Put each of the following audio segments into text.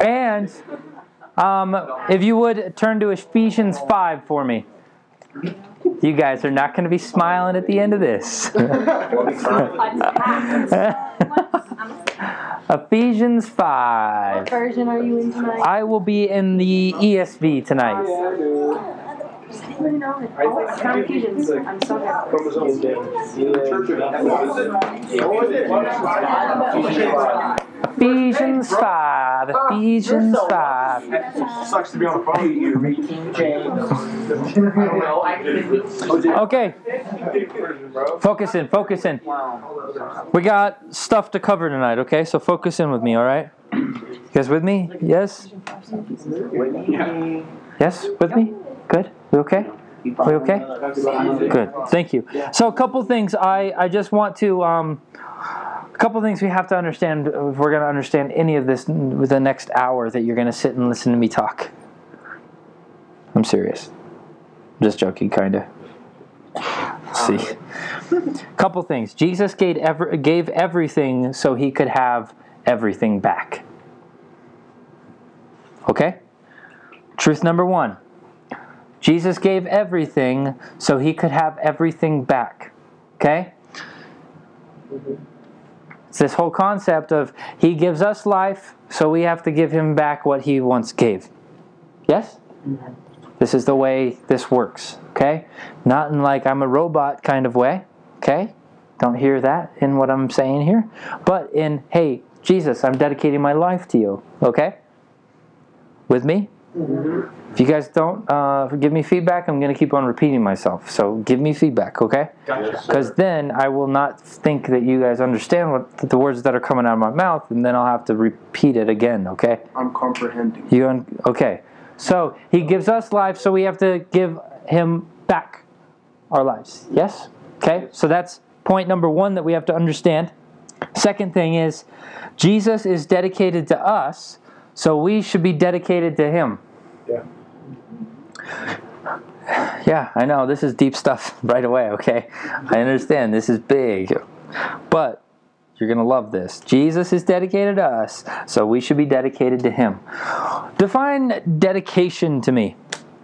And um, if you would turn to Ephesians 5 for me. You guys are not going to be smiling at the end of this. Ephesians 5. What version are you in tonight? I will be in the ESV tonight. Count Ephesians. I'm so happy. Ephesians 5. Ephesians 5. Sucks to be on the phone. Okay, focus in, focus in. We got stuff to cover tonight, okay? So focus in with me, all right? You guys with me? Yes? Yes? With me? Good? We okay? We okay? Good. Thank you. So a couple things I, I just want to um, a couple things we have to understand if we're going to understand any of this with the next hour that you're going to sit and listen to me talk. I'm serious. I'm Just joking, kind of. See, a couple things. Jesus gave ever, gave everything so he could have everything back. Okay. Truth number one. Jesus gave everything so he could have everything back. Okay? It's this whole concept of he gives us life, so we have to give him back what he once gave. Yes? This is the way this works. Okay? Not in like I'm a robot kind of way. Okay? Don't hear that in what I'm saying here. But in, hey, Jesus, I'm dedicating my life to you. Okay? With me? If you guys don't uh, give me feedback, I'm going to keep on repeating myself. So give me feedback, okay? Because then I will not think that you guys understand what the words that are coming out of my mouth, and then I'll have to repeat it again, okay? I'm comprehending. You un- okay? So he gives us life, so we have to give him back our lives. Yes? Okay. So that's point number one that we have to understand. Second thing is, Jesus is dedicated to us, so we should be dedicated to him. Yeah. Yeah, I know this is deep stuff right away. Okay, I understand this is big, but you're gonna love this. Jesus is dedicated to us, so we should be dedicated to Him. Define dedication to me.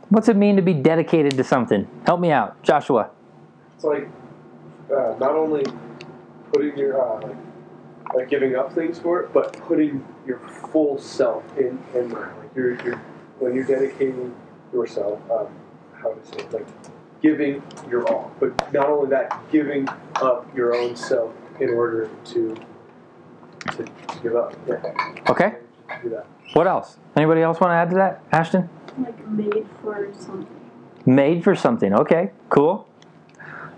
What's it mean to be dedicated to something? Help me out, Joshua. It's like uh, not only putting your uh, like, like giving up things for it, but putting your full self in in there. Like you're, you're when you're dedicating yourself, um, how to say it, like giving your all. But not only that, giving up your own self in order to to, to give up. Yeah. Okay. Do that. What else? Anybody else want to add to that? Ashton? Like made for something. Made for something. Okay, cool.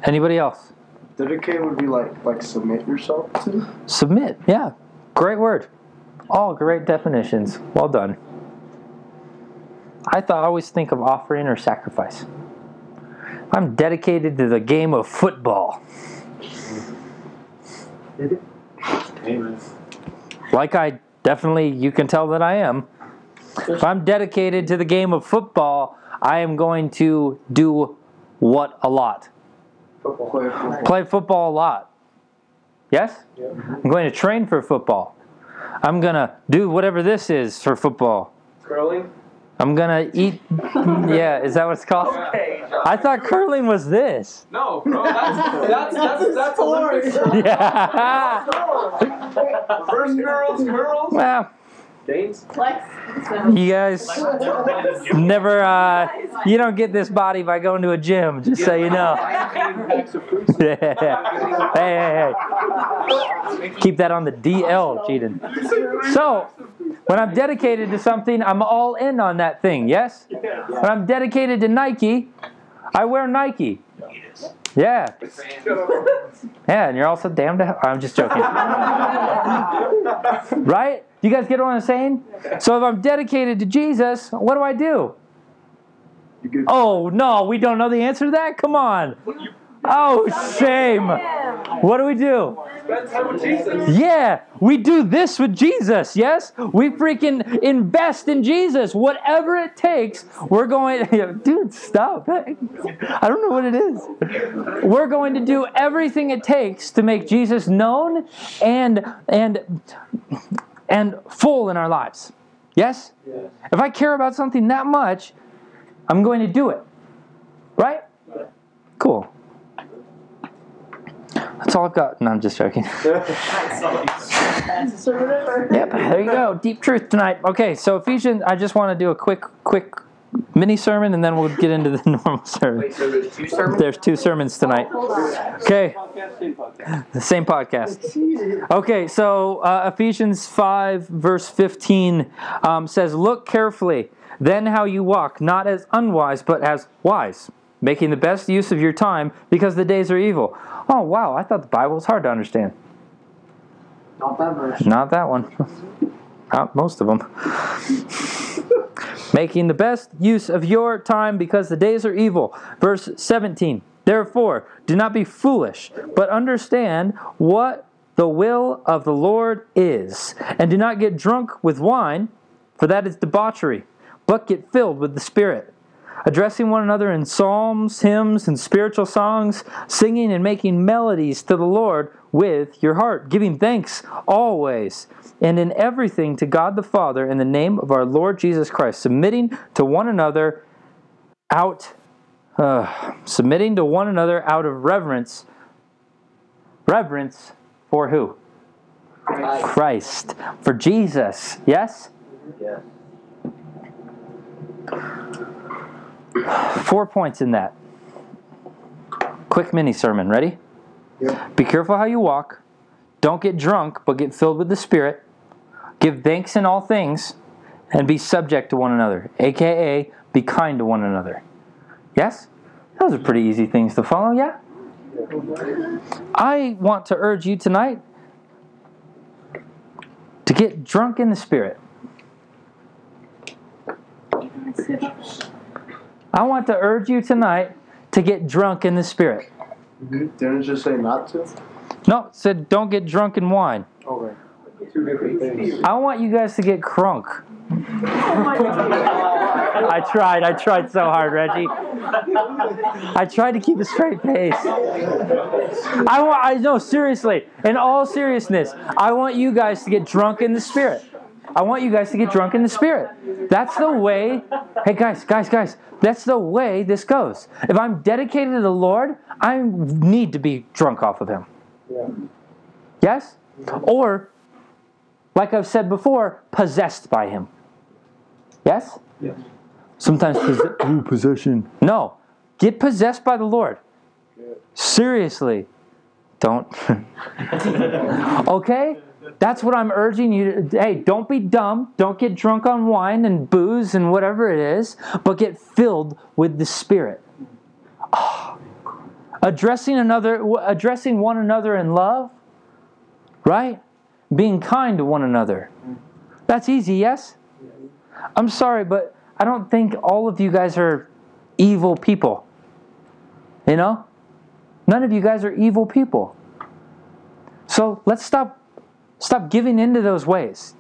Anybody else? Dedicate would be like like submit yourself to. Submit. Yeah. Great word. All great definitions. Well done. I thought I always think of offering or sacrifice. I'm dedicated to the game of football. Like I definitely you can tell that I am. If I'm dedicated to the game of football, I am going to do what a lot? Football. Play football. Play football a lot. Yes? Yeah. I'm going to train for football. I'm going to do whatever this is for football. Curling. I'm going to eat. Yeah, is that what it's called? I thought curling was this. No, bro. That's that's that's, that's Olympics. Yeah. First girls, girls. Well, Danes. Flex. you guys never, uh, you don't get this body by going to a gym, just so you know. Hey, hey, hey. Keep that on the DL, Cheating. So, when I'm dedicated to something, I'm all in on that thing, yes? When I'm dedicated to Nike, I wear Nike. Yeah. Yeah, and you're also damned to hell. I'm just joking. right? You guys get what I'm saying? So if I'm dedicated to Jesus, what do I do? Oh, no, we don't know the answer to that? Come on. Oh, shame. What do we do? Spend time with Jesus. Yeah, we do this with Jesus, yes? We freaking invest in Jesus. Whatever it takes, we're going, dude, stop. I don't know what it is. We're going to do everything it takes to make Jesus known and and and full in our lives. Yes? Yes. If I care about something that much, I'm going to do it. Right? Cool. That's all I've got. No, I'm just joking. Yep, there you go. Deep truth tonight. Okay, so Ephesians, I just want to do a quick, quick mini sermon and then we'll get into the normal sermon. Wait, so there's two sermons? There's two sermons tonight. Okay, same podcast. the same podcast. Okay, so uh, Ephesians 5, verse 15 um, says, Look carefully then how you walk, not as unwise, but as wise, making the best use of your time because the days are evil. Oh, wow, I thought the Bible was hard to understand. Not that verse. Not that one. Not most of them. Making the best use of your time because the days are evil. Verse 17. Therefore, do not be foolish, but understand what the will of the Lord is. And do not get drunk with wine, for that is debauchery, but get filled with the Spirit addressing one another in psalms, hymns, and spiritual songs, singing and making melodies to the Lord with your heart, giving thanks always and in everything to God the Father in the name of our Lord Jesus Christ, submitting to one another out uh, submitting to one another out of reverence reverence for who? Christ. Christ. For Jesus. Yes? Yes. Four points in that. Quick mini sermon. Ready? Yep. Be careful how you walk. Don't get drunk, but get filled with the Spirit. Give thanks in all things, and be subject to one another, aka be kind to one another. Yes? Those are pretty easy things to follow, yeah? I want to urge you tonight to get drunk in the Spirit. I want to urge you tonight to get drunk in the Spirit. Mm-hmm. Didn't it just say not to? No, it said don't get drunk in wine. Okay. Two different things. I want you guys to get crunk. My god. I tried. I tried so hard, Reggie. I tried to keep a straight face. I want. I know. Seriously, in all seriousness, I want you guys to get drunk in the spirit. I want you guys to get drunk in the spirit. That's the way. Hey, guys, guys, guys. That's the way this goes. If I'm dedicated to the Lord, I need to be drunk off of Him. Yeah. Yes? Or, like I've said before, possessed by Him. Yes? Yes. Sometimes possess- Ooh, possession. No. Get possessed by the Lord. Seriously. Don't. okay? That's what I'm urging you to. Hey, don't be dumb. Don't get drunk on wine and booze and whatever it is, but get filled with the Spirit. Ah. Addressing another, addressing one another in love, right? Being kind to one another. That's easy, yes? I'm sorry, but I don't think all of you guys are evil people. You know? None of you guys are evil people. So let's stop stop giving into those ways.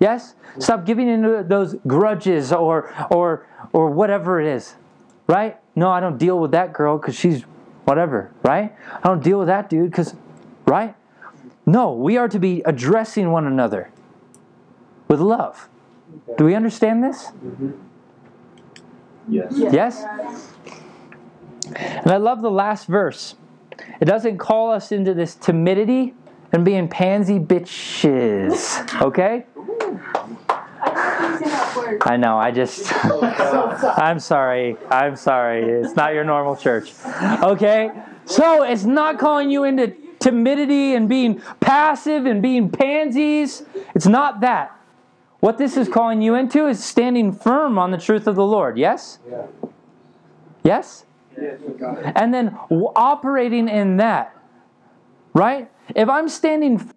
Yes? Stop giving into those grudges or or or whatever it is. Right? No, I don't deal with that girl cuz she's whatever, right? I don't deal with that dude cuz right? No, we are to be addressing one another with love. Do we understand this? Mm-hmm. Yes. Yes? And I love the last verse. It doesn't call us into this timidity and being pansy bitches. Okay? I don't think that word. I know, I just. I'm sorry. I'm sorry. It's not your normal church. Okay? So it's not calling you into timidity and being passive and being pansies. It's not that. What this is calling you into is standing firm on the truth of the Lord. Yes? Yeah. Yes? Yes. And then operating in that. Right? If I'm standing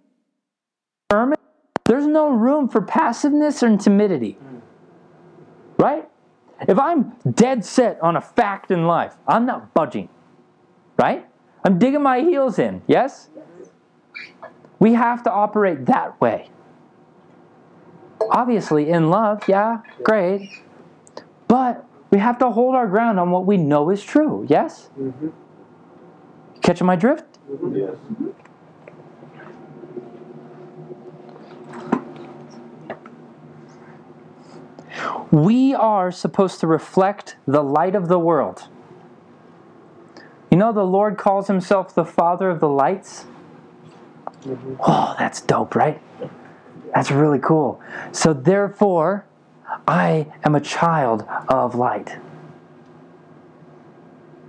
firm, there's no room for passiveness or timidity. Right? If I'm dead set on a fact in life, I'm not budging. Right? I'm digging my heels in. Yes? We have to operate that way. Obviously, in love, yeah, great. But we have to hold our ground on what we know is true. Yes? Mhm. Catching my drift? Yes. We are supposed to reflect the light of the world. You know, the Lord calls himself the Father of the lights. Mm-hmm. Oh, that's dope, right? That's really cool. So, therefore, I am a child of light.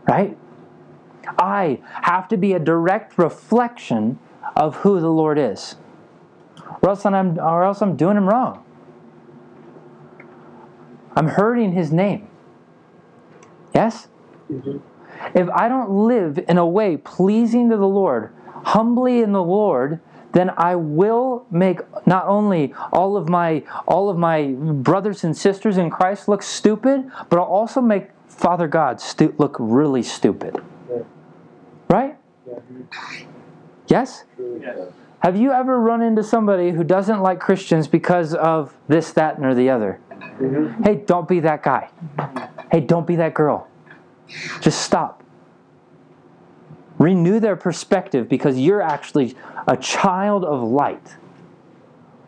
Right? I have to be a direct reflection of who the Lord is. Or else I'm, or else I'm doing him wrong. I'm hurting his name. Yes? Mm-hmm. If I don't live in a way pleasing to the Lord, humbly in the Lord, then I will make not only all of my all of my brothers and sisters in Christ look stupid, but I'll also make Father God stu- look really stupid. Right? Yes? Have you ever run into somebody who doesn't like Christians because of this, that, and or the other? Mm-hmm. Hey, don't be that guy. Hey, don't be that girl. Just stop. Renew their perspective because you're actually a child of light.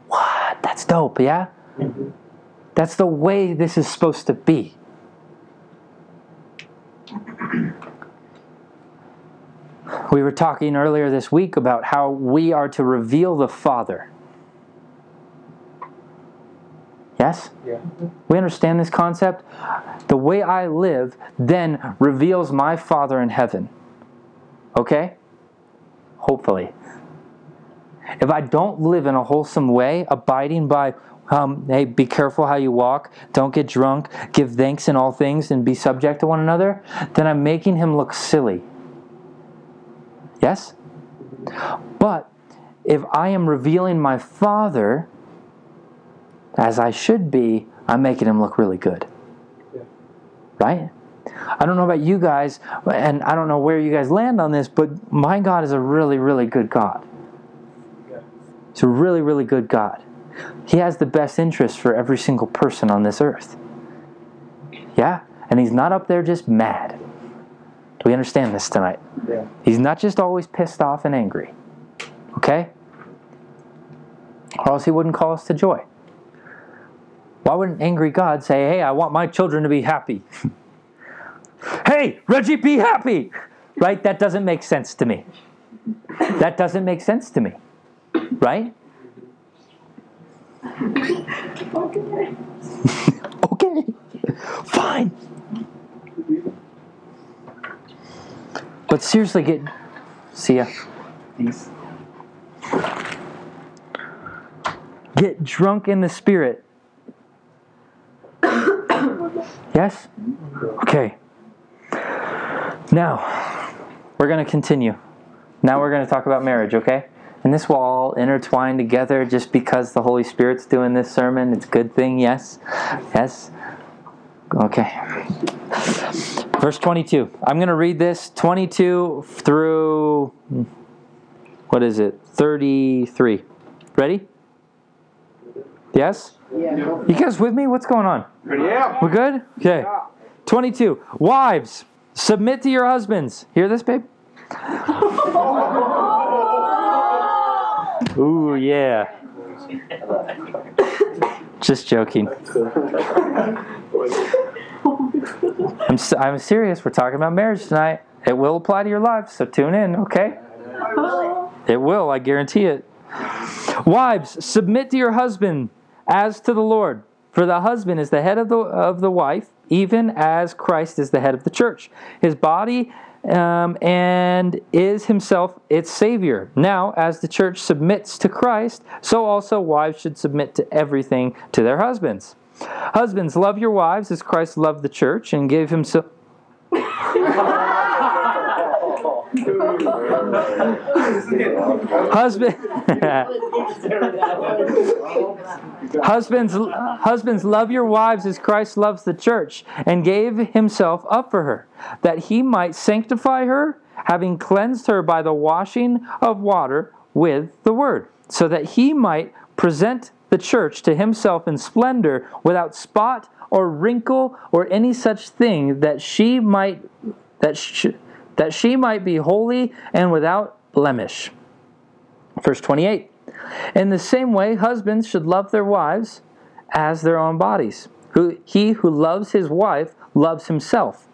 What? That's dope, yeah? That's the way this is supposed to be. We were talking earlier this week about how we are to reveal the Father. Yes? Yeah. We understand this concept? The way I live then reveals my Father in heaven. Okay? Hopefully. If I don't live in a wholesome way, abiding by, um, hey, be careful how you walk, don't get drunk, give thanks in all things, and be subject to one another, then I'm making him look silly. Yes? But if I am revealing my Father as I should be, I'm making him look really good. Yeah. Right? I don't know about you guys, and I don't know where you guys land on this, but my God is a really, really good God. Yeah. He's a really, really good God. He has the best interest for every single person on this earth. Yeah? And He's not up there just mad. Do we understand this tonight? Yeah. He's not just always pissed off and angry. Okay? Or else He wouldn't call us to joy. Why would an angry God say, Hey, I want my children to be happy? hey, Reggie, be happy! Right? That doesn't make sense to me. That doesn't make sense to me. Right? Okay. Okay. Fine. But seriously, get. See ya. Peace. Get drunk in the spirit. Yes? Okay. Now, we're going to continue. Now we're going to talk about marriage, okay? And this will all intertwine together just because the Holy Spirit's doing this sermon. It's a good thing, yes? Yes? Okay. Verse 22. I'm going to read this 22 through, what is it? 33. Ready? Yes? Yeah. go You guys with me? What's going on? Yeah. We're good? Okay. 22. Wives, submit to your husbands. Hear this, babe? Ooh, yeah. Just joking. I'm, s- I'm serious. We're talking about marriage tonight. It will apply to your life, so tune in, okay? It will, I guarantee it. Wives, submit to your husband as to the Lord. For the husband is the head of the, of the wife, even as Christ is the head of the church, his body, um, and is himself its Savior. Now, as the church submits to Christ, so also wives should submit to everything to their husbands. Husbands, love your wives as Christ loved the church and gave himself. Husband. Husbands, husbands, love your wives as Christ loves the church and gave himself up for her, that he might sanctify her, having cleansed her by the washing of water with the word, so that he might present the church to himself in splendor, without spot or wrinkle or any such thing, that she might that sh- that she might be holy and without blemish. Verse 28. In the same way, husbands should love their wives as their own bodies. who he who loves his wife loves himself.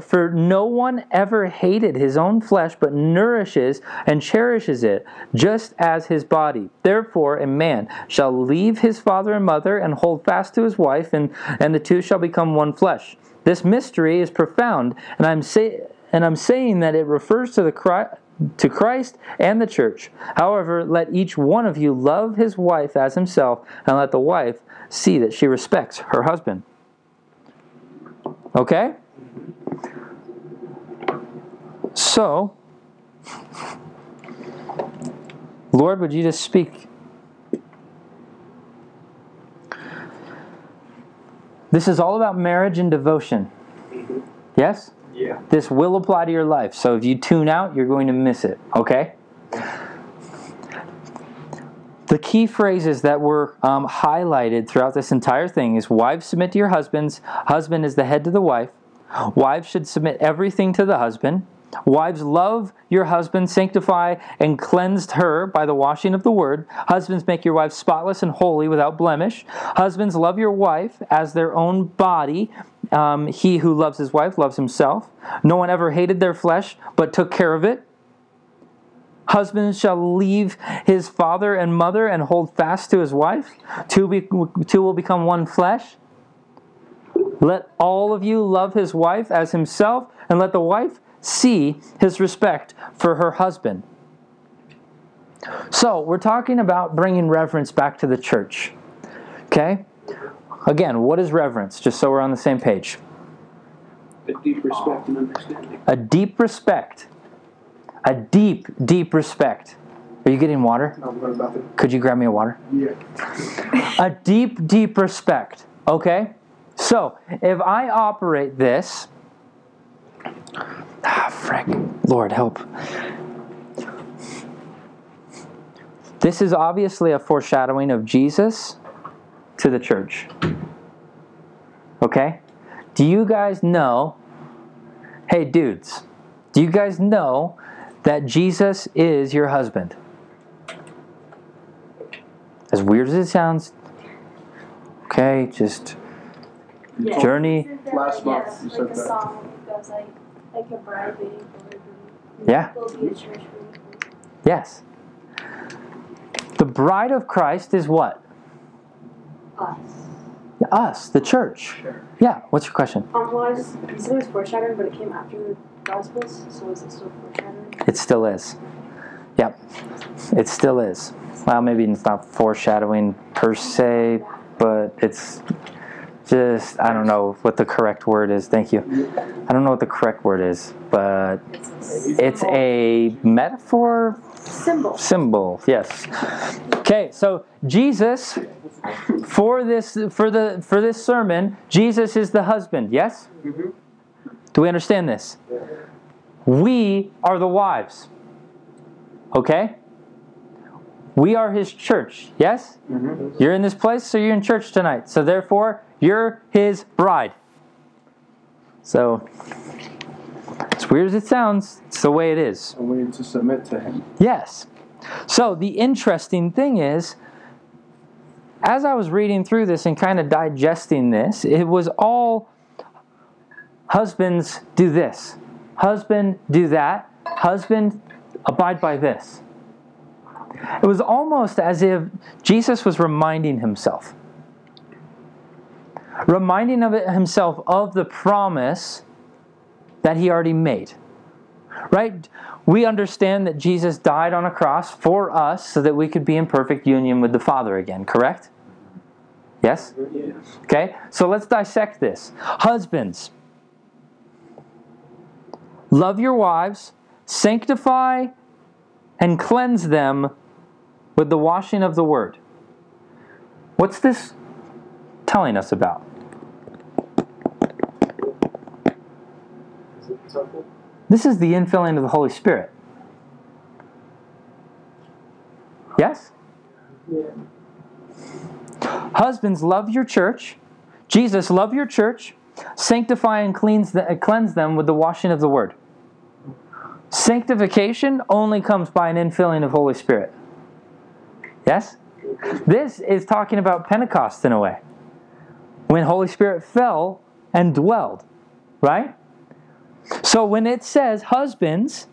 For no one ever hated his own flesh, but nourishes and cherishes it, just as his body. Therefore, a man shall leave his father and mother and hold fast to his wife, and, and the two shall become one flesh. This mystery is profound, and I'm say, and I'm saying that it refers to the to Christ and the church. However, let each one of you love his wife as himself, and let the wife see that she respects her husband. Okay? So, Lord, would you just speak? This is all about marriage and devotion. Yes? This will apply to your life. So if you tune out, you're going to miss it. Okay? The key phrases that were um, highlighted throughout this entire thing is wives submit to your husbands, husband is the head to the wife, wives should submit everything to the husband, wives love your husband, sanctify and cleansed her by the washing of the word, husbands make your wife spotless and holy without blemish, husbands love your wife as their own body, um, he who loves his wife loves himself, no one ever hated their flesh but took care of it. Husband shall leave his father and mother and hold fast to his wife. Two, be, two will become one flesh. Let all of you love his wife as himself, and let the wife see his respect for her husband. So, we're talking about bringing reverence back to the church. Okay? Again, what is reverence? Just so we're on the same page. A deep respect and understanding. A deep respect. A deep, deep respect. Are you getting water? No, I'm going it. Could you grab me a water? Yeah. a deep, deep respect. Okay? So, if I operate this. Ah, frick. Lord, help. This is obviously a foreshadowing of Jesus to the church. Okay? Do you guys know? Hey, dudes, do you guys know that Jesus is your husband? As weird as it sounds, okay, just Yeah. Journey. You Last month yes, you like said a that. song that goes like, like a bride waiting for. Yeah. Go be a church waiting for Yes. The bride of Christ is what? Us. Us, the church. Yeah, what's your question? Um, well, I just, you said it was foreshadowing, but it came after the Gospels, so is it still foreshadowing? It still is. Yep. It still is. Well, maybe it's not foreshadowing per se, but it's just, I don't know what the correct word is. Thank you. I don't know what the correct word is, but it's a metaphor Symbol. symbol yes. Okay so jesus for this for the for this sermon jesus is the husband yes? Mm-hmm. Do we understand this? We are the wives okay? We are his church yes? Mm-hmm. You're in this place so you're in church tonight. So therefore you're his bride. So weird as it sounds it's the way it is And we need to submit to him. Yes. So the interesting thing is, as I was reading through this and kind of digesting this, it was all husbands do this, husband do that, husband abide by this. It was almost as if Jesus was reminding himself, reminding of himself of the promise that he already made. Right? We understand that Jesus died on a cross for us so that we could be in perfect union with the Father again, correct? Yes? Okay? So let's dissect this. Husbands, love your wives, sanctify and cleanse them with the washing of the word. What's this telling us about? Simple? This is the infilling of the Holy Spirit. Yes? Husbands, love your church. Jesus, love your church. Sanctify and cleanse the, uh, cleanse them with the washing of the word. Sanctification only comes by an infilling of Holy Spirit. Yes? This is talking about Pentecost in a way. when Holy Spirit fell and dwelled, right? So when it says husbands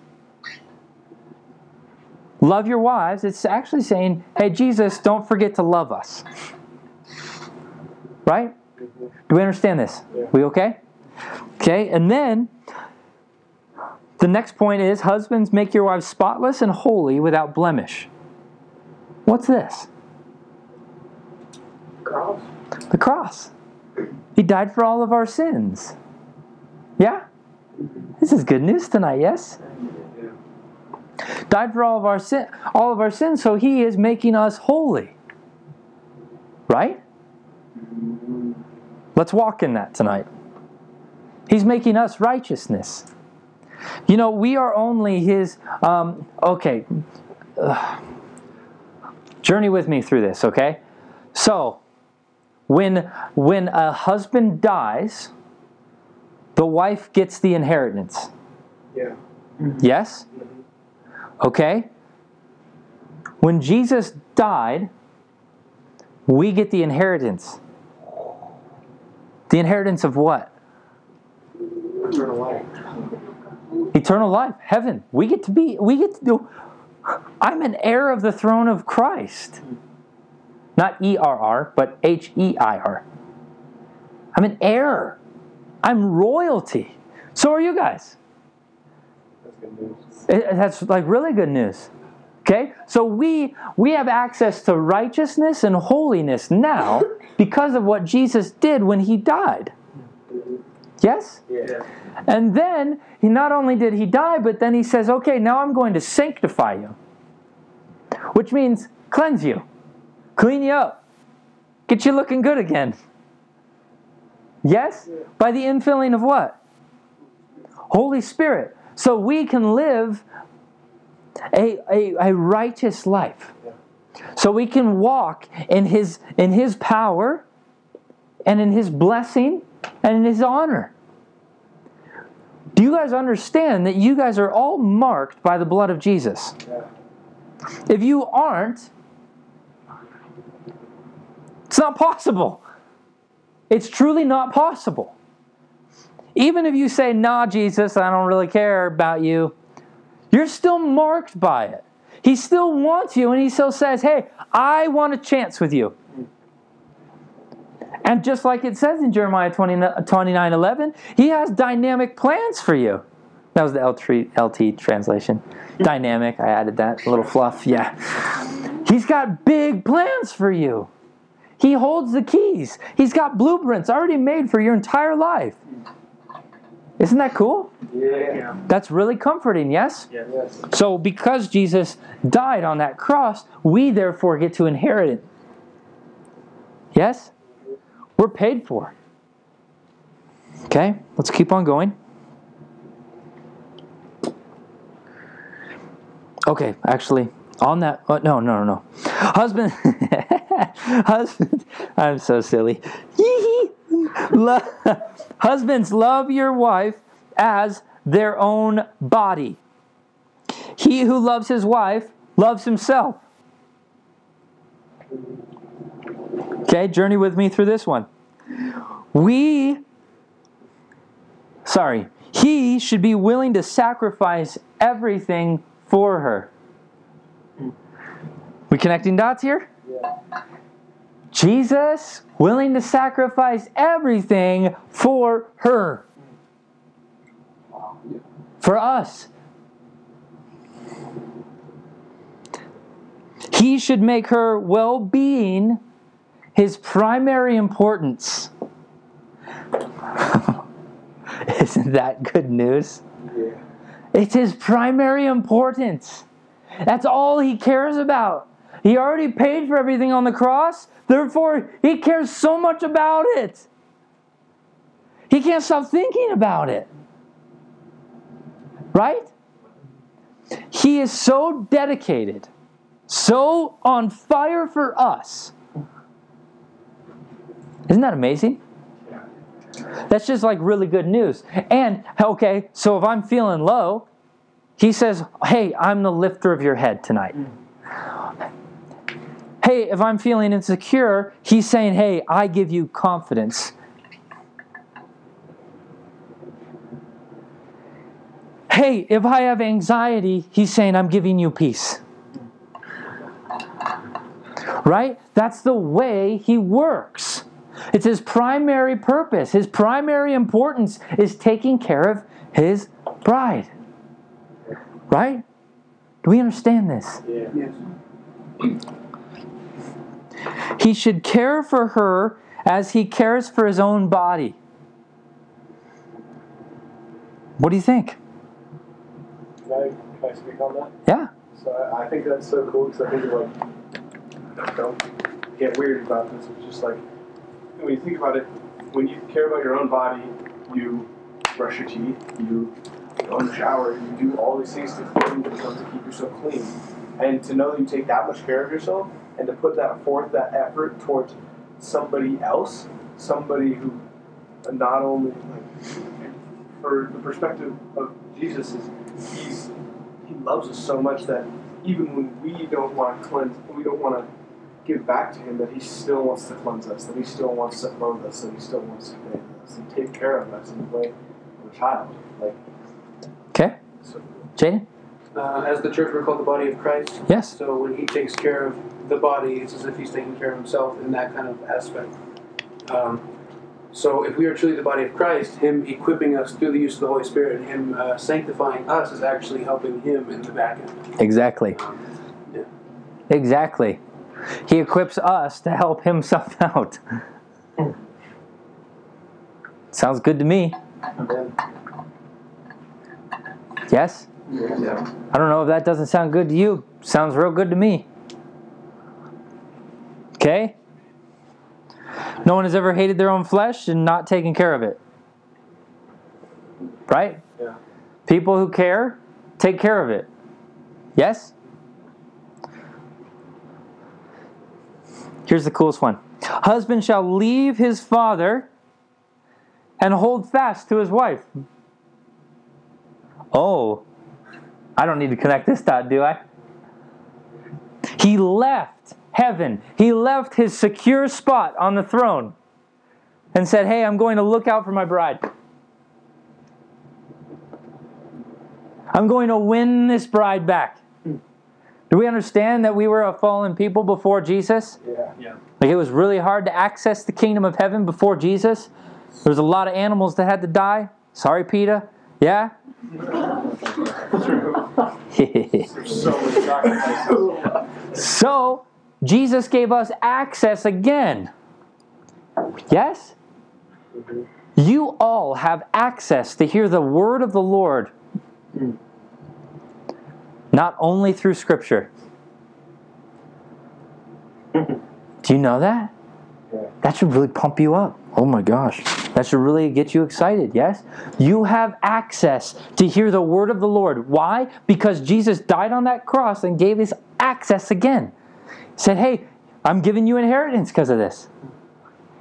love your wives, it's actually saying, "Hey Jesus, don't forget to love us." Right? Do we understand this? Yeah. We okay? Okay, and then the next point is husbands make your wives spotless and holy without blemish. What's this? Cross. The cross. He died for all of our sins. Yeah? This is good news tonight, yes? Died for all of our sin all of our sins, so he is making us holy. Right? Let's walk in that tonight. He's making us righteousness. You know, we are only his um, okay. Ugh. Journey with me through this, okay? So, when when a husband dies, the wife gets the inheritance. Yeah. Yes? Okay? When Jesus died, we get the inheritance. The inheritance of what? Eternal life. Eternal life, heaven. We get to be we get to do I'm an heir of the throne of Christ. Not E R R, but H E I R. I'm an heir. I'm royalty. So are you guys. That's good news. It- That's like really good news. Okay? So we we have access to righteousness and holiness now because of what Jesus did when he died. Yes? Yeah. And then he not only did he die, but then he says, "Okay, now I'm going to sanctify you." Which means cleanse you. Clean you up. Get you looking good again. Yes? By the infilling of what? Holy Spirit. So we can live a, a, a righteous life. So we can walk in his in his power and in his blessing and in his honor. Do you guys understand that you guys are all marked by the blood of Jesus? If you aren't, it's not possible. It's truly not possible. Even if you say, nah, Jesus, I don't really care about you, you're still marked by it. He still wants you, and he still says, hey, I want a chance with you. And just like it says in Jeremiah 20, 29 11, he has dynamic plans for you. That was the LT, LT translation. Dynamic, I added that. A little fluff, yeah. He's got big plans for you. He holds the keys. He's got blueprints already made for your entire life. Isn't that cool? Yeah. That's really comforting, yes? Yes. So, because Jesus died on that cross, we therefore get to inherit it. Yes? We're paid for. Okay, let's keep on going. Okay, actually, on that. Oh, no, no, no, no. Husband. husband. I'm so silly. Husbands, love your wife as their own body. He who loves his wife loves himself. Okay, journey with me through this one. We, sorry, he should be willing to sacrifice everything for her. We connecting dots here? Yeah. Jesus willing to sacrifice everything for her. For us. He should make her well being his primary importance. Isn't that good news? Yeah. It's his primary importance. That's all he cares about. He already paid for everything on the cross, therefore, he cares so much about it. He can't stop thinking about it. Right? He is so dedicated, so on fire for us. Isn't that amazing? That's just like really good news. And, okay, so if I'm feeling low, he says, Hey, I'm the lifter of your head tonight. Hey, if I'm feeling insecure, he's saying, Hey, I give you confidence. Hey, if I have anxiety, he's saying, I'm giving you peace. Right? That's the way he works. It's his primary purpose. His primary importance is taking care of his bride. Right? Do we understand this? Yes. He should care for her as he cares for his own body. What do you think? Can I, can I speak on that? Yeah. So I, I think that's so cool because I think like don't get weird about this. It's just like when you think about it, when you care about your own body, you brush your teeth, you go in the shower, you do all these things to clean yourself to keep yourself clean, and to know that you take that much care of yourself and to put that forth, that effort towards somebody else, somebody who not only like for the perspective of Jesus is he's he loves us so much that even when we don't want to cleanse, we don't want to give back to him, that he still wants to cleanse us, that he still wants to clothe us, that he still wants to bathe us and take care of us in the way of a child. Like, Okay. so Jaden? Uh, as the church, we're called the body of Christ. Yes. So when he takes care of the body, it's as if he's taking care of himself in that kind of aspect. Um, so if we are truly the body of Christ, him equipping us through the use of the Holy Spirit, and him uh, sanctifying us is actually helping him in the back end. Exactly. Yeah. Exactly. He equips us to help himself out. Sounds good to me. Yes? yeah. I don't know if that doesn't sound good to you. Sounds real good to me. Okay? No one has ever hated their own flesh and not taken care of it. Right? Yeah. People who care, take care of it. Yes? Here's the coolest one Husband shall leave his father and hold fast to his wife. Oh, I don't need to connect this dot, do I? He left heaven. He left his secure spot on the throne and said, Hey, I'm going to look out for my bride. I'm going to win this bride back. Do we understand that we were a fallen people before Jesus? Yeah. Yeah. Like it was really hard to access the kingdom of heaven before Jesus. There was a lot of animals that had to die. Sorry, Peter. Yeah? There's so many sacrifices. so, Jesus gave us access again. Yes? You all have access to hear the word of the Lord. Not only through Scripture. Do you know that? That should really pump you up. Oh my gosh. That should really get you excited, yes? You have access to hear the word of the Lord. Why? Because Jesus died on that cross and gave us access again. Said, hey, I'm giving you inheritance because of this.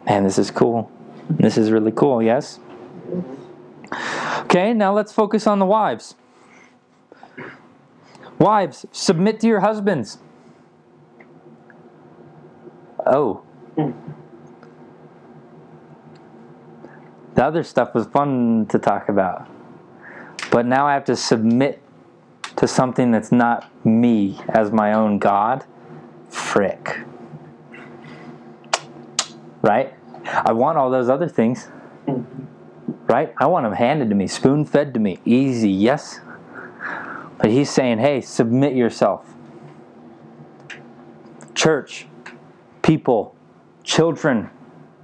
Man, this is cool. This is really cool, yes? Okay, now let's focus on the wives. Wives, submit to your husbands. Oh. The other stuff was fun to talk about. But now I have to submit to something that's not me as my own God. Frick. Right? I want all those other things. Right? I want them handed to me, spoon fed to me. Easy, yes? But he's saying, hey, submit yourself. Church, people, children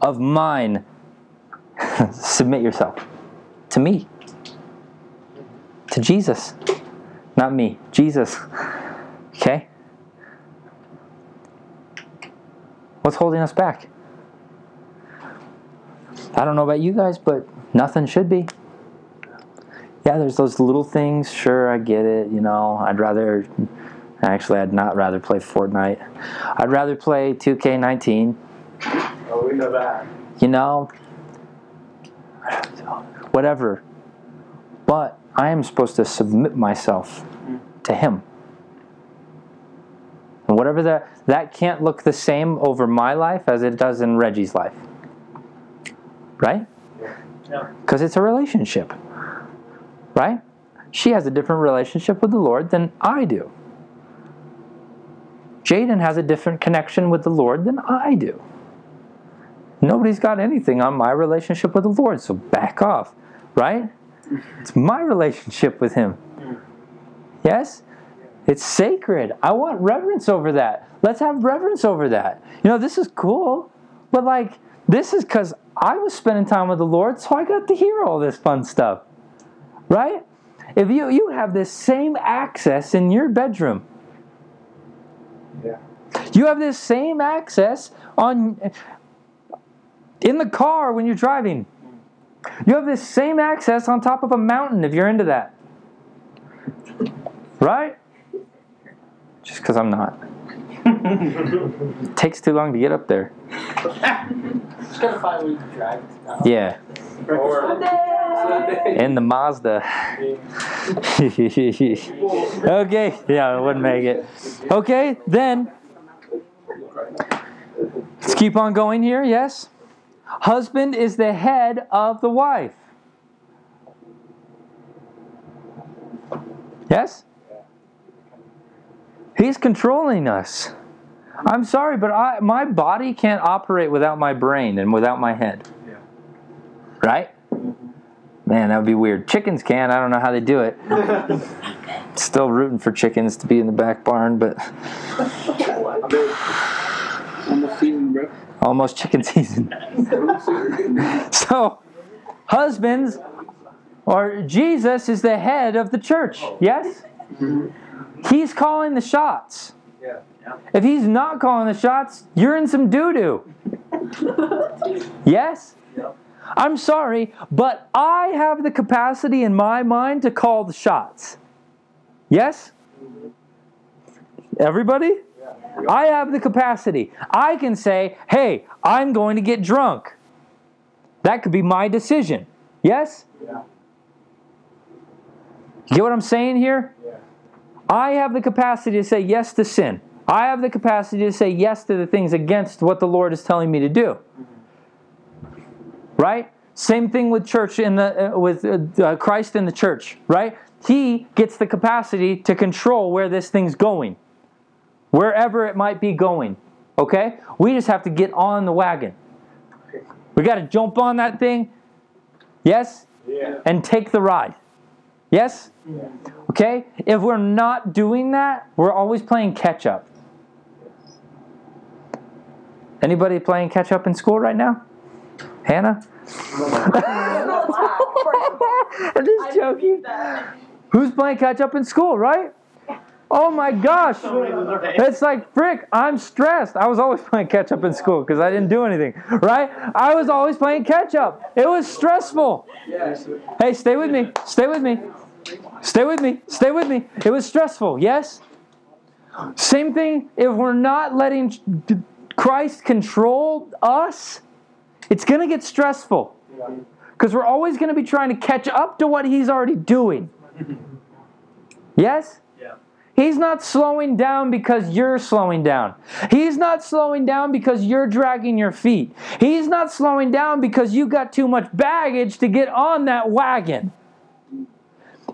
of mine, submit yourself to me, to Jesus, not me, Jesus. Okay? What's holding us back? I don't know about you guys, but nothing should be. Yeah, there's those little things. Sure, I get it. You know, I'd rather. Actually, I'd not rather play Fortnite. I'd rather play 2K19. Oh, we know that. You know, whatever. But I am supposed to submit myself to Him. And whatever that that can't look the same over my life as it does in Reggie's life. Right? Yeah. Because it's a relationship. Right? She has a different relationship with the Lord than I do. Jaden has a different connection with the Lord than I do. Nobody's got anything on my relationship with the Lord, so back off, right? It's my relationship with Him. Hmm. Yes? It's sacred. I want reverence over that. Let's have reverence over that. You know, this is cool, but like, this is because I was spending time with the Lord, so I got to hear all this fun stuff. Right? If you, you have this same access in your bedroom, Yeah. you have this same access on in the car when you're driving. You have this same access on top of a mountain if you're into that. Right? Just because I'm not. It takes too long to get up there. Just gotta find a way to drive it. Yeah. Or In the Mazda. okay. Yeah, I wouldn't make it. Okay, then. Let's keep on going here, yes? Husband is the head of the wife. Yes? He's controlling us. I'm sorry, but I, my body can't operate without my brain and without my head. Yeah. Right? Man, that would be weird. Chickens can. I don't know how they do it. Still rooting for chickens to be in the back barn, but Almost season, bro. almost chicken season. so, husbands, or Jesus is the head of the church. Yes? Mm-hmm. He's calling the shots. Yeah. If he's not calling the shots, you're in some doo doo. Yes? Yep. I'm sorry, but I have the capacity in my mind to call the shots. Yes? Everybody? Yeah. I have the capacity. I can say, hey, I'm going to get drunk. That could be my decision. Yes? Yeah. You get what I'm saying here? Yeah. I have the capacity to say yes to sin. I have the capacity to say yes to the things against what the Lord is telling me to do. Right? Same thing with church in the uh, with uh, uh, Christ in the church, right? He gets the capacity to control where this thing's going. Wherever it might be going. Okay? We just have to get on the wagon. We got to jump on that thing. Yes? Yeah. And take the ride. Yes? Okay? If we're not doing that, we're always playing catch up. Anybody playing catch up in school right now? Hannah? I'm just joking. Who's playing catch up in school, right? Oh my gosh. It's like, frick, I'm stressed. I was always playing catch up in school because I didn't do anything, right? I was always playing catch up. It was stressful. Hey, stay with me. Stay with me. Stay with me. Stay with me. It was stressful, yes? Same thing if we're not letting Christ control us, it's going to get stressful. Because we're always going to be trying to catch up to what He's already doing. Yes? Yeah. He's not slowing down because you're slowing down. He's not slowing down because you're dragging your feet. He's not slowing down because you got too much baggage to get on that wagon.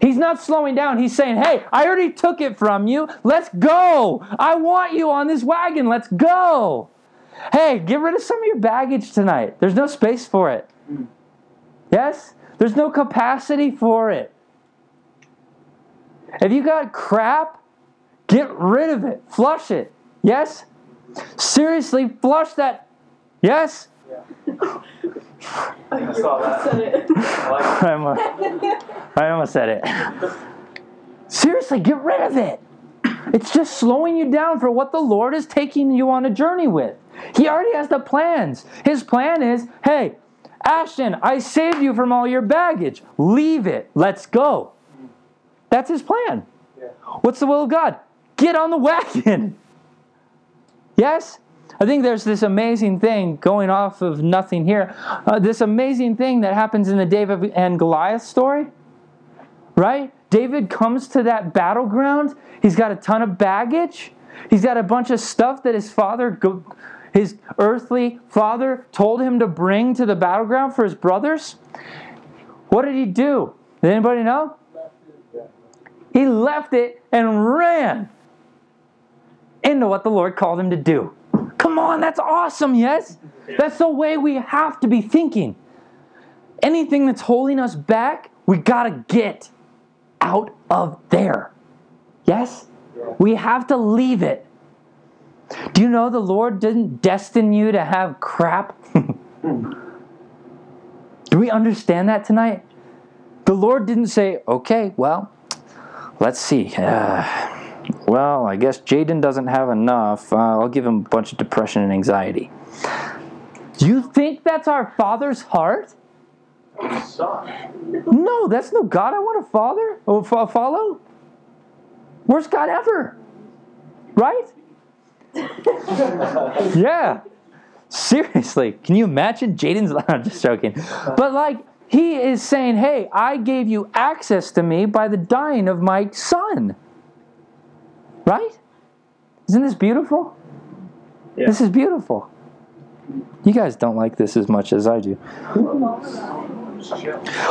He's not slowing down. He's saying, Hey, I already took it from you. Let's go. I want you on this wagon. Let's go. Hey, get rid of some of your baggage tonight. There's no space for it. Yes? There's no capacity for it. If you got crap, get rid of it. Flush it. Yes? Seriously, flush that. Yes? I saw that. Said it. I almost, I almost said it. Seriously, get rid of it. It's just slowing you down for what the Lord is taking you on a journey with. He already has the plans. His plan is hey, Ashton, I saved you from all your baggage. Leave it. Let's go. That's his plan. Yeah. What's the will of God? Get on the wagon. Yes? I think there's this amazing thing going off of nothing here. Uh, this amazing thing that happens in the David and Goliath story. Right? David comes to that battleground. He's got a ton of baggage. He's got a bunch of stuff that his father, his earthly father, told him to bring to the battleground for his brothers. What did he do? Did anybody know? He left it and ran into what the Lord called him to do. Come on, that's awesome, yes? That's the way we have to be thinking. Anything that's holding us back, we got to get out of there. Yes? We have to leave it. Do you know the Lord didn't destine you to have crap? Do we understand that tonight? The Lord didn't say, okay, well, let's see. Uh, well, I guess Jaden doesn't have enough. Uh, I'll give him a bunch of depression and anxiety. Do you think that's our Father's heart? No, that's no God I want to father fo- follow. Worst God ever? Right? yeah. Seriously, can you imagine? Jaden's I'm just joking. But like he is saying, "Hey, I gave you access to me by the dying of my son." Right? Isn't this beautiful? Yeah. This is beautiful. You guys don't like this as much as I do.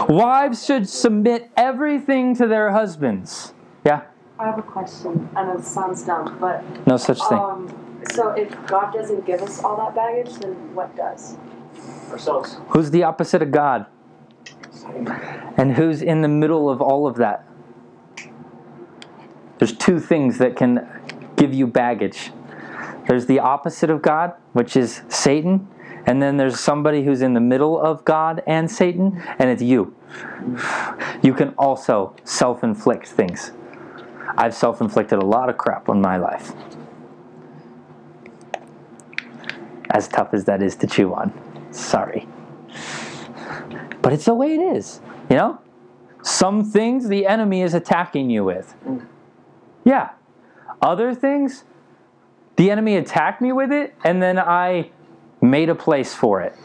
Wives should submit everything to their husbands. Yeah, I have a question. I know this sounds dumb, but no such thing. um, so if God doesn't give us all that baggage, then what does? Ourselves. Who's the opposite of God? And who's in the middle of all of that? There's two things that can give you baggage. There's the opposite of God, which is Satan, and then there's somebody who's in the middle of God and Satan, and it's you. You can also self inflict things. I've self inflicted a lot of crap on my life. As tough as that is to chew on. Sorry. But it's the way it is, you know? Some things the enemy is attacking you with. Yeah. Other things, the enemy attacked me with it, and then I made a place for it.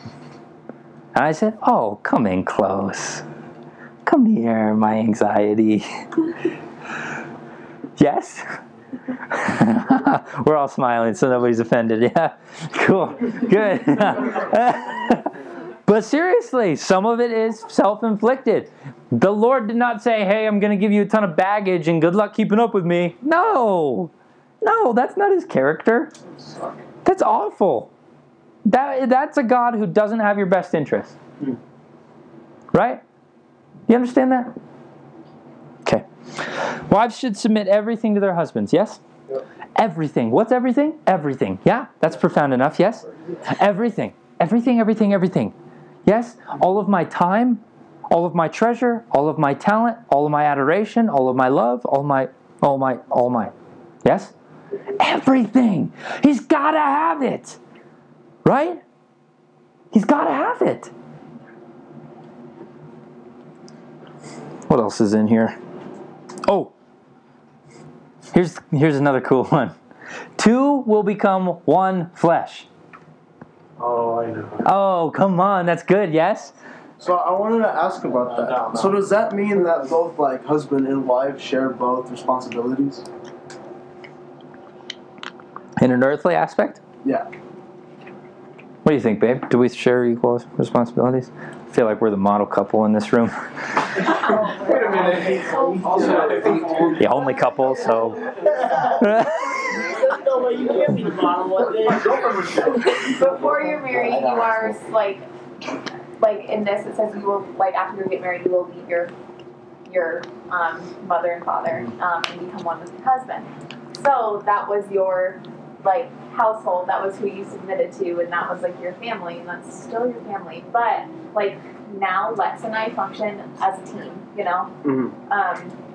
And I said, Oh, come in close. Come here, my anxiety. yes? We're all smiling, so nobody's offended. Yeah? Cool. Good. But seriously, some of it is self inflicted. The Lord did not say, Hey, I'm going to give you a ton of baggage and good luck keeping up with me. No. No, that's not his character. That's awful. That, that's a God who doesn't have your best interest. Hmm. Right? You understand that? Okay. Wives should submit everything to their husbands, yes? Everything. What's everything? Everything. Yeah? That's profound enough, yes? Everything. Everything, everything, everything. Yes? All of my time, all of my treasure, all of my talent, all of my adoration, all of my love, all my, all my, all my. Yes? Everything. He's got to have it. Right? He's got to have it. What else is in here? Oh, here's here's another cool one. Two will become one flesh. Oh, I know. Oh, come on, that's good. Yes. So I wanted to ask about that. No, no. So does that mean that both like husband and wife share both responsibilities? In an earthly aspect, Yeah. what do you think, babe? Do we share equal responsibilities? I feel like we're the model couple in this room. Wait a minute. Also, the only couple, so. No, but you can't be the bottom one day. Before you're married, you are like, like in this, it says you will like after you get married, you will leave your your um, mother and father um, and become one with your husband. So that was your like household. That was who you submitted to, and that was like your family, and that's still your family. But like now, Lex and I function as a team. You know, Mhm. um,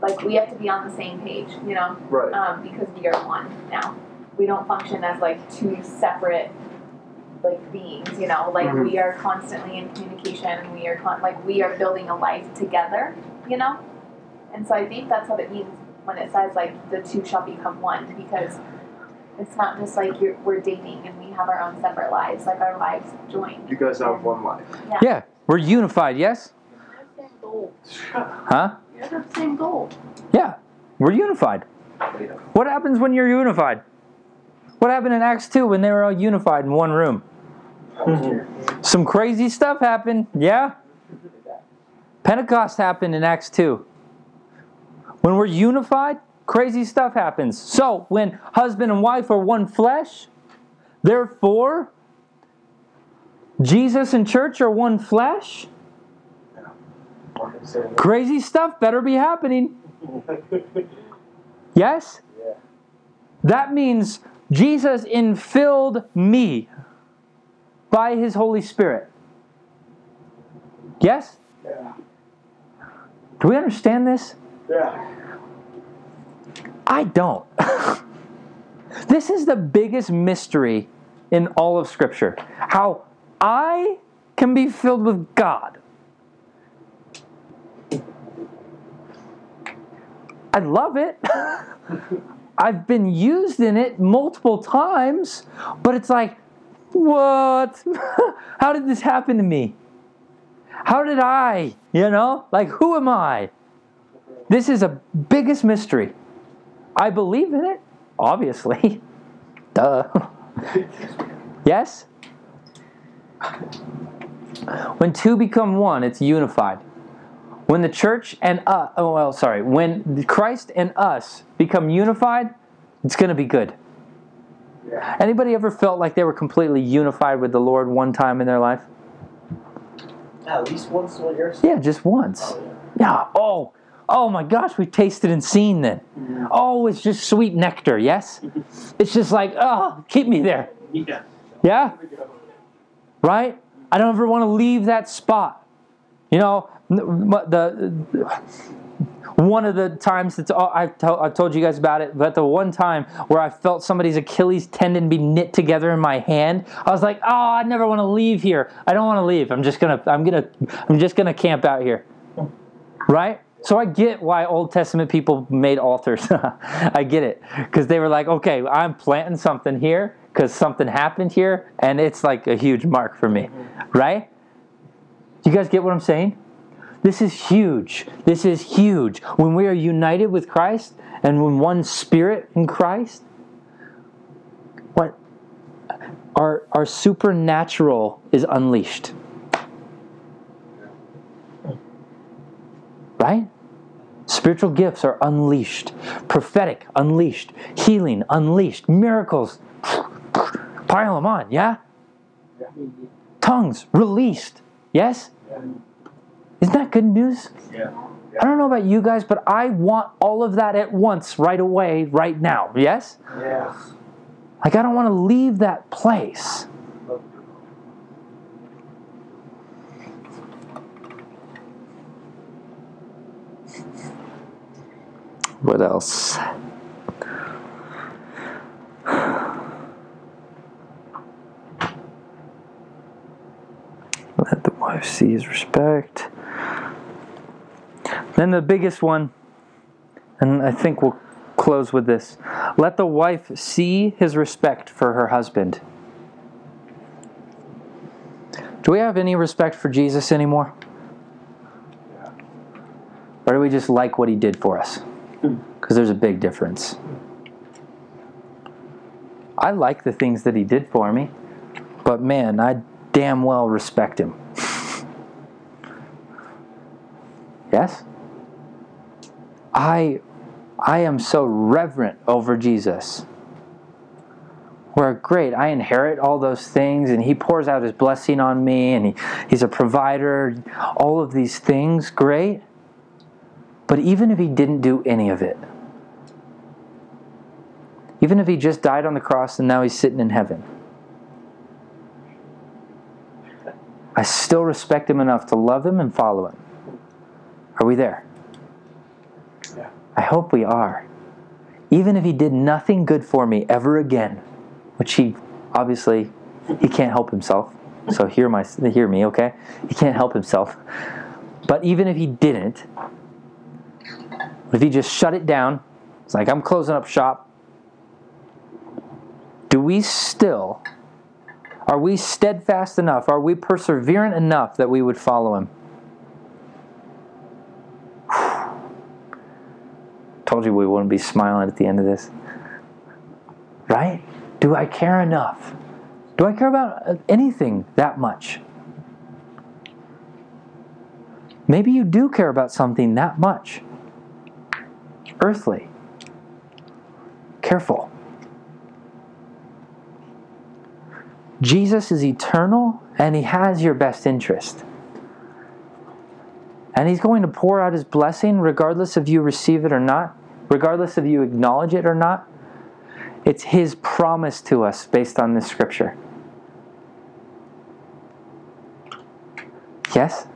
like we have to be on the same page. You know, Right. um, because we are one now. We don't function as like two separate like beings, you know. Like Mhm. we are constantly in communication, and we are con- like we are building a life together, you know. And so I think that's what it means when it says like the two shall become one, because it's not just like you're, we're dating and we have our own separate lives. Like our lives join. You guys have one life. Yeah, we're unified. Yes. Huh? You have the same goal. Yeah, we're unified. What happens when you're unified? What happened in Acts 2 when they were all unified in one room? Mm-hmm. Some crazy stuff happened, yeah? Pentecost happened in Acts 2. When we're unified, crazy stuff happens. So, when husband and wife are one flesh, therefore, Jesus and church are one flesh, crazy stuff better be happening. Yes? That means Jesus infilled me by his Holy Spirit. Yes? Yeah. Do we understand this? Yeah. I don't. this is the biggest mystery in all of Scripture. How I can be filled with God. I love it. I've been used in it multiple times, but it's like, what? How did this happen to me? How did I, you know? Like, who am I? This is a biggest mystery. I believe in it, obviously. Duh. yes? When two become one, it's unified. When the church and uh, oh well, sorry, when Christ and us become unified, it's going to be good. Yeah. Anybody ever felt like they were completely unified with the Lord one time in their life? At least once in you're Yeah, just once. Oh, yeah. Yeah. Oh, oh my gosh, we tasted and seen then. Oh, it's just sweet nectar. Yes. It's just like oh, keep me there. Yeah. Yeah. Right. I don't ever want to leave that spot. You know, the one of the times that's all, oh, I've, I've told you guys about it, but the one time where I felt somebody's Achilles tendon be knit together in my hand, I was like, oh, I never want to leave here. I don't want to leave. I'm just gonna, I'm gonna, I'm just gonna camp out here. Right? So I get why Old Testament people made altars. I get it because they were like, okay, I'm planting something here because something happened here, and it's like a huge mark for me. Right? You guys get what I'm saying? This is huge. This is huge. When we are united with Christ and when one spirit in Christ, what our our supernatural is unleashed. Right? Spiritual gifts are unleashed. Prophetic unleashed. Healing unleashed. Miracles pile them on, yeah? Tongues released. Yes? Isn't that good news? Yeah. I don't know about you guys, but I want all of that at once, right away, right now. Yes? Yes. Like, I don't want to leave that place. What else? Let the wife see his respect. Then the biggest one, and I think we'll close with this. Let the wife see his respect for her husband. Do we have any respect for Jesus anymore? Or do we just like what he did for us? Because there's a big difference. I like the things that he did for me, but man, I damn well respect him. yes? I I am so reverent over Jesus. Where great, I inherit all those things and he pours out his blessing on me and he, he's a provider, all of these things, great. But even if he didn't do any of it, even if he just died on the cross and now he's sitting in heaven, I still respect him enough to love him and follow him. Are we there? I hope we are. Even if he did nothing good for me ever again, which he obviously he can't help himself. So hear my hear me, okay? He can't help himself. But even if he didn't, if he just shut it down, it's like I'm closing up shop. Do we still are we steadfast enough? Are we perseverant enough that we would follow him? Told you we wouldn't be smiling at the end of this. Right? Do I care enough? Do I care about uh, anything that much? Maybe you do care about something that much. Earthly. Careful. Jesus is eternal and he has your best interest. And he's going to pour out his blessing regardless if you receive it or not, regardless of you acknowledge it or not. It's his promise to us based on this scripture. Yes?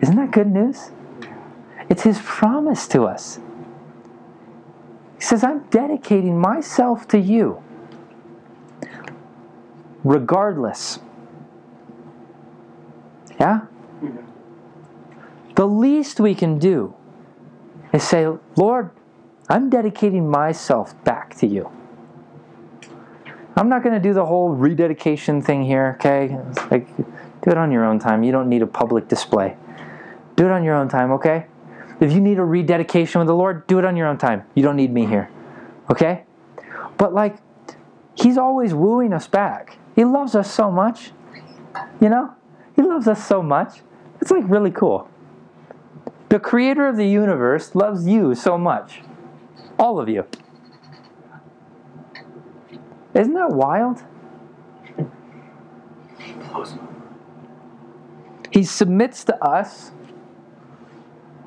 Isn't that good news? It's his promise to us. He says, I'm dedicating myself to you regardless. Yeah? Mm-hmm. The least we can do is say, Lord, I'm dedicating myself back to you. I'm not going to do the whole rededication thing here, okay? It's like, do it on your own time. You don't need a public display. Do it on your own time, okay? If you need a rededication with the Lord, do it on your own time. You don't need me here, okay? But like, He's always wooing us back. He loves us so much. You know? He loves us so much. It's like really cool. The creator of the universe loves you so much. All of you. Isn't that wild? He submits to us.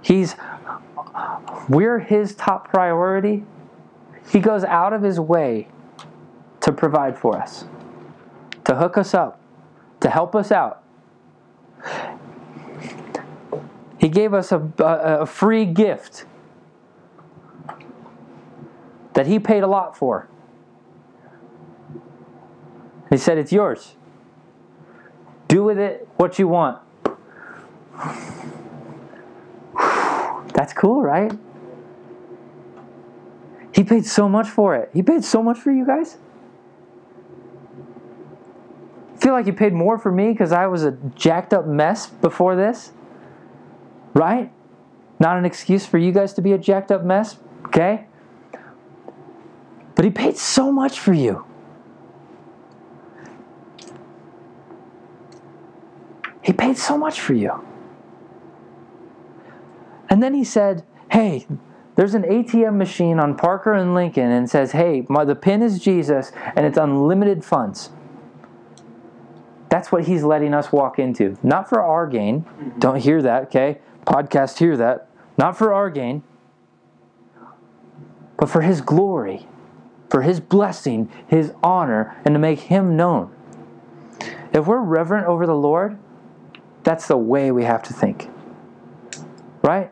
He's we're his top priority. He goes out of his way to provide for us to hook us up, to help us out. He gave us a, a, a free gift that He paid a lot for. He said, It's yours. Do with it what you want. That's cool, right? He paid so much for it. He paid so much for you guys feel like you paid more for me because I was a jacked up mess before this? Right? Not an excuse for you guys to be a jacked up mess, okay? But he paid so much for you. He paid so much for you. And then he said, Hey, there's an ATM machine on Parker and Lincoln and says, Hey, my, the pin is Jesus and it's unlimited funds. That's what he's letting us walk into. Not for our gain. Mm-hmm. Don't hear that, okay? Podcast hear that. Not for our gain, but for his glory, for his blessing, his honor, and to make him known. If we're reverent over the Lord, that's the way we have to think. Right?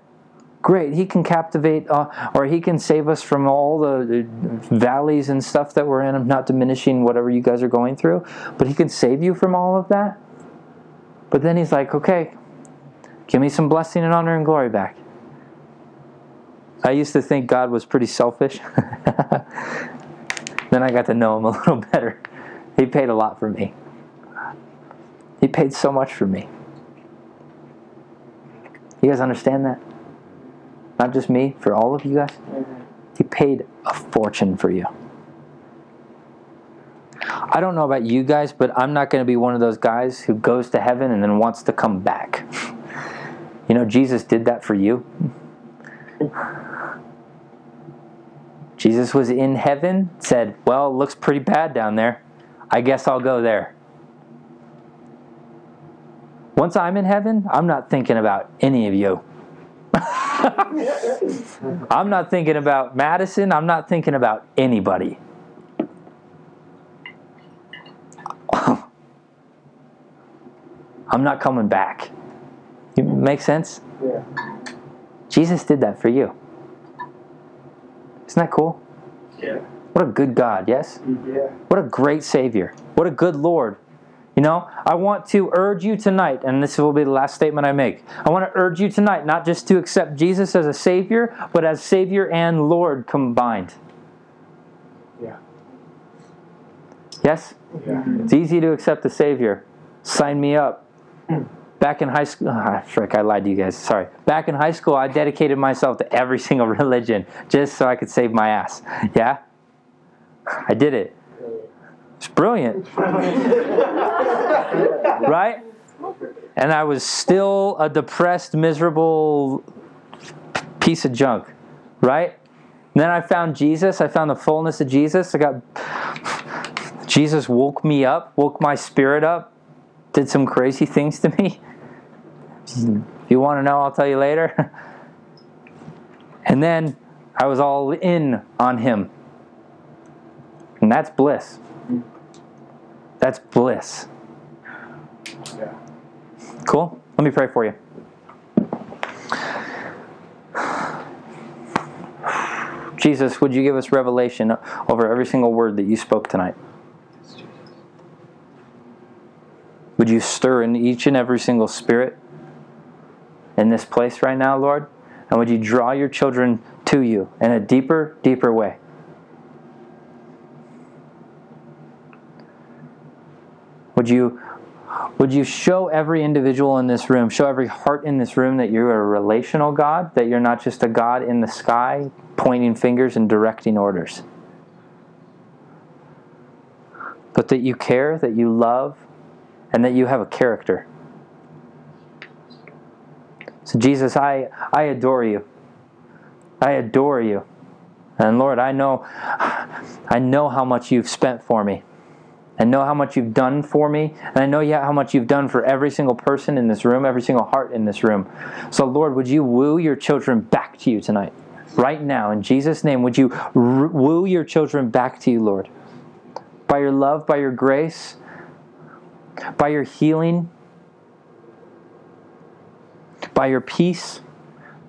great he can captivate uh, or he can save us from all the valleys and stuff that we're in i'm not diminishing whatever you guys are going through but he can save you from all of that but then he's like okay give me some blessing and honor and glory back i used to think god was pretty selfish then i got to know him a little better he paid a lot for me he paid so much for me you guys understand that not just me, for all of you guys. He paid a fortune for you. I don't know about you guys, but I'm not going to be one of those guys who goes to heaven and then wants to come back. You know, Jesus did that for you. Jesus was in heaven, said, Well, it looks pretty bad down there. I guess I'll go there. Once I'm in heaven, I'm not thinking about any of you. I'm not thinking about Madison. I'm not thinking about anybody. I'm not coming back. Make sense? Yeah. Jesus did that for you. Isn't that cool? Yeah. What a good God, yes? Yeah. What a great Savior. What a good Lord. You know, I want to urge you tonight, and this will be the last statement I make. I want to urge you tonight not just to accept Jesus as a Savior, but as Savior and Lord combined. Yeah. Yes? Yeah. It's easy to accept the Savior. Sign me up. Back in high school, ah, frick, I lied to you guys. Sorry. Back in high school, I dedicated myself to every single religion just so I could save my ass. Yeah? I did it. It's brilliant. right? And I was still a depressed, miserable piece of junk. Right? And then I found Jesus. I found the fullness of Jesus. I got. Jesus woke me up, woke my spirit up, did some crazy things to me. If you want to know, I'll tell you later. And then I was all in on Him. And that's bliss. That's bliss. Yeah. Cool? Let me pray for you. Jesus, would you give us revelation over every single word that you spoke tonight? Would you stir in each and every single spirit in this place right now, Lord? And would you draw your children to you in a deeper, deeper way? Would you would you show every individual in this room, show every heart in this room that you're a relational God, that you're not just a God in the sky pointing fingers and directing orders? But that you care, that you love, and that you have a character. So, Jesus, I, I adore you. I adore you. And Lord, I know, I know how much you've spent for me. I know how much you've done for me, and I know yet how much you've done for every single person in this room, every single heart in this room. So, Lord, would you woo your children back to you tonight? Right now, in Jesus' name, would you woo your children back to you, Lord? By your love, by your grace, by your healing, by your peace,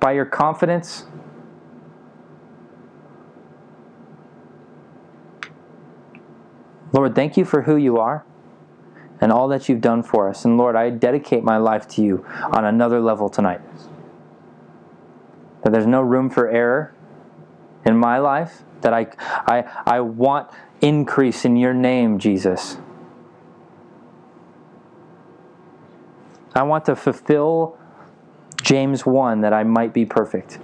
by your confidence. Lord, thank you for who you are and all that you've done for us. And Lord, I dedicate my life to you on another level tonight. That there's no room for error in my life, that I, I, I want increase in your name, Jesus. I want to fulfill James 1 that I might be perfect.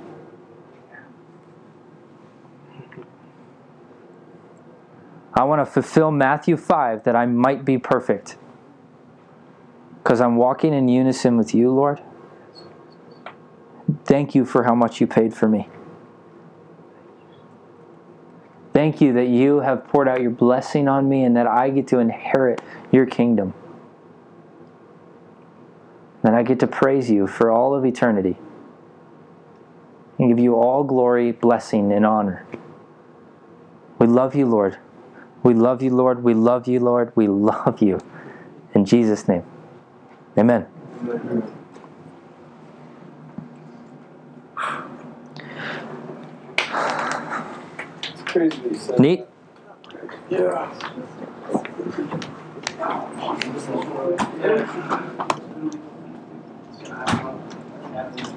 I want to fulfill Matthew 5 that I might be perfect. Because I'm walking in unison with you, Lord. Thank you for how much you paid for me. Thank you that you have poured out your blessing on me and that I get to inherit your kingdom. That I get to praise you for all of eternity and give you all glory, blessing, and honor. We love you, Lord. We love you, Lord. We love you, Lord. We love you. In Jesus' name. Amen. You Neat? Yeah that.